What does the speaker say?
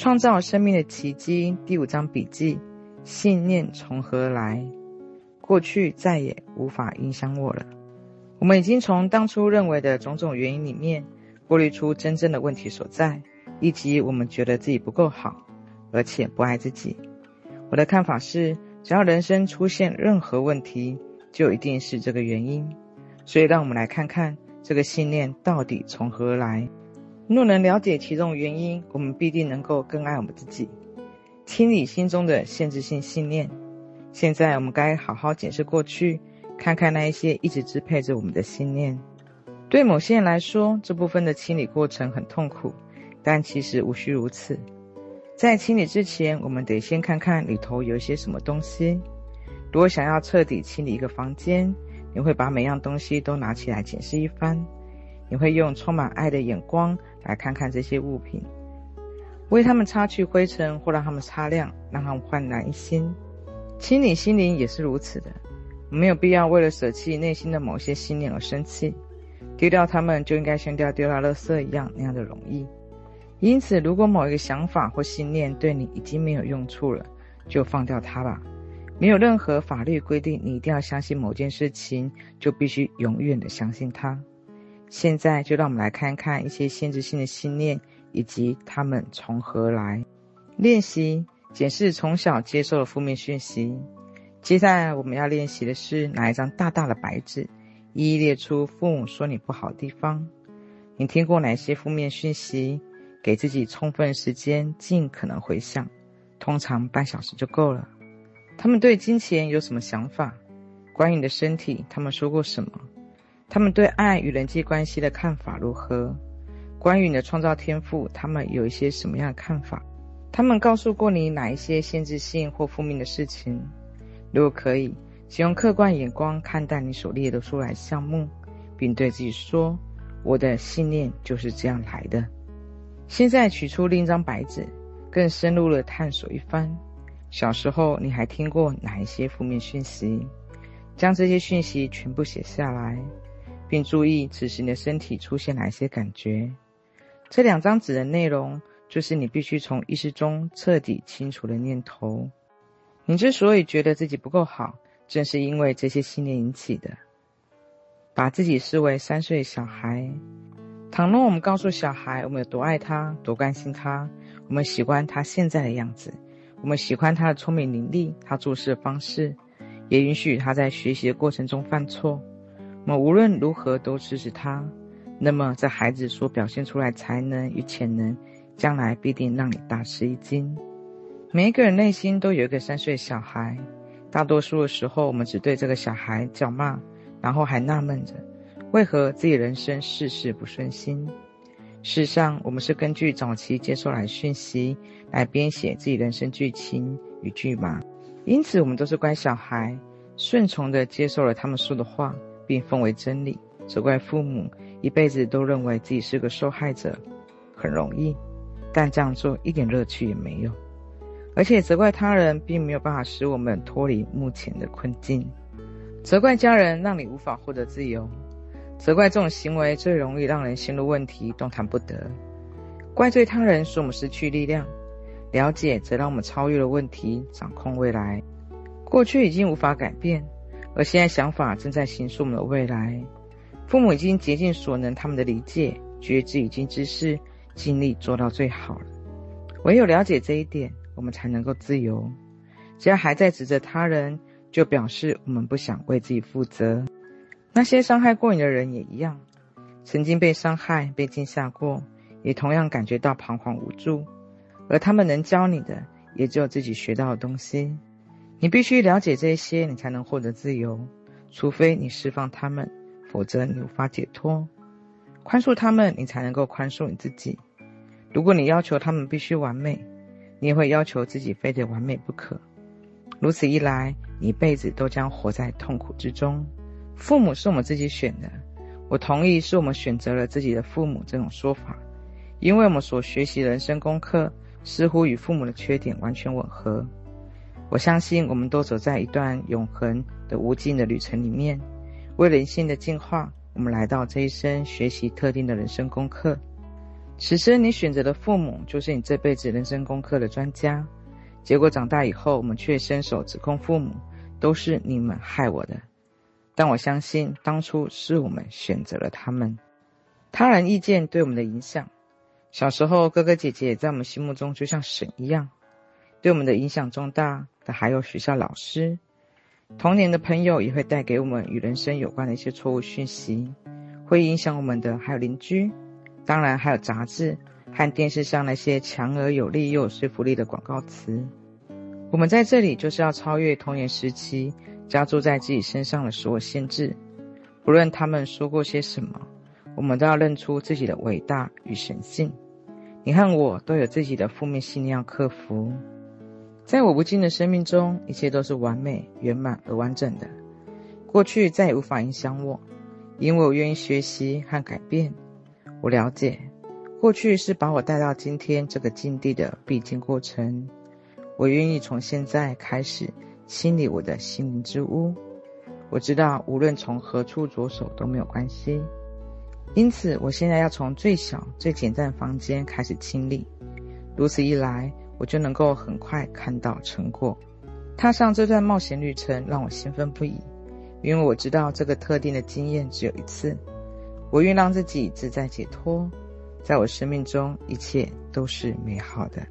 创造生命的奇迹第五章笔记：信念从何来？过去再也无法影响我了。我们已经从当初认为的种种原因里面过滤出真正的问题所在，以及我们觉得自己不够好，而且不爱自己。我的看法是，只要人生出现任何问题，就一定是这个原因。所以，让我们来看看这个信念到底从何来。若能了解其中原因，我们必定能够更爱我们自己，清理心中的限制性信念。现在，我们该好好检视过去，看看那一些一直支配着我们的信念。对某些人来说，这部分的清理过程很痛苦，但其实无需如此。在清理之前，我们得先看看里头有一些什么东西。如果想要彻底清理一个房间，你会把每样东西都拿起来检视一番。你会用充满爱的眼光来看看这些物品，为他们擦去灰尘，或让他们擦亮，让他们焕然一新。清理心灵也是如此的，没有必要为了舍弃内心的某些信念而生气，丢掉它们就应该像丢掉垃圾一样那样的容易。因此，如果某一个想法或信念对你已经没有用处了，就放掉它吧。没有任何法律规定你一定要相信某件事情，就必须永远的相信它。现在就让我们来看看一些限制性的信念以及它们从何来。练习检视从小接受的负面讯息。接下来我们要练习的是拿一张大大的白纸，一一列出父母说你不好的地方。你听过哪些负面讯息？给自己充分时间，尽可能回想，通常半小时就够了。他们对金钱有什么想法？关于你的身体，他们说过什么？他们对爱与人际关系的看法如何？关于你的创造天赋，他们有一些什么样的看法？他们告诉过你哪一些限制性或负面的事情？如果可以，请用客观眼光看待你所列的出来项目，并对自己说：“我的信念就是这样来的。”现在取出另一张白纸，更深入地探索一番。小时候你还听过哪一些负面讯息？将这些讯息全部写下来。并注意此时你的身体出现哪些感觉。这两张纸的内容，就是你必须从意识中彻底清除的念头。你之所以觉得自己不够好，正是因为这些信念引起的。把自己视为三岁小孩。倘若我们告诉小孩我们有多爱他、多关心他，我们喜欢他现在的样子，我们喜欢他的聪明伶俐、他做事的方式，也允许他在学习的过程中犯错。我们无论如何都支持他，那么这孩子所表现出来才能与潜能，将来必定让你大吃一惊。每一个人内心都有一个三岁小孩，大多数的时候，我们只对这个小孩叫骂，然后还纳闷着，为何自己人生事事不顺心。事实上，我们是根据早期接受来讯息来编写自己人生剧情与剧码，因此我们都是乖小孩，顺从地接受了他们说的话。并奉为真理，责怪父母，一辈子都认为自己是个受害者，很容易，但这样做一点乐趣也没有。而且责怪他人，并没有办法使我们脱离目前的困境。责怪家人，让你无法获得自由。责怪这种行为最容易让人陷入问题，动弹不得。怪罪他人，使我们失去力量。了解，则让我们超越了问题，掌控未来。过去已经无法改变。而现在想法正在形塑我们的未来。父母已经竭尽所能，他们的理解、觉知已经知识，尽力做到最好了。唯有了解这一点，我们才能够自由。只要还在指责他人，就表示我们不想为自己负责。那些伤害过你的人也一样，曾经被伤害、被惊吓过，也同样感觉到彷徨无助。而他们能教你的，也只有自己学到的东西。你必须了解这些，你才能获得自由。除非你释放他们，否则你无法解脱。宽恕他们，你才能够宽恕你自己。如果你要求他们必须完美，你也会要求自己非得完美不可。如此一来，你一辈子都将活在痛苦之中。父母是我们自己选的，我同意是我们选择了自己的父母这种说法，因为我们所学习人生功课似乎与父母的缺点完全吻合。我相信，我们都走在一段永恒的无尽的旅程里面。为人性的进化，我们来到这一生学习特定的人生功课。此时你选择的父母就是你这辈子人生功课的专家。结果长大以后，我们却伸手指控父母，都是你们害我的。但我相信，当初是我们选择了他们。他人意见对我们的影响，小时候哥哥姐姐在我们心目中就像神一样，对我们的影响重大的还有学校老师。童年的朋友也会带给我们与人生有关的一些错误讯息，会影响我们的还有邻居，当然还有杂志和电视上那些强而有力又有说服力的广告词。我们在这里就是要超越童年时期加注在自己身上的所有限制，不论他们说过些什么，我们都要认出自己的伟大与神性。你和我都有自己的负面信念要克服。在我无尽的生命中，一切都是完美、圆满而完整的。过去再也无法影响我，因为我愿意学习和改变。我了解，过去是把我带到今天这个境地的必经过程。我愿意从现在开始清理我的心灵之屋。我知道，无论从何处着手都没有关系。因此，我现在要从最小、最简单的房间开始清理。如此一来，我就能够很快看到成果。踏上这段冒险旅程让我兴奋不已，因为我知道这个特定的经验只有一次。我愿让自己自在解脱，在我生命中一切都是美好的。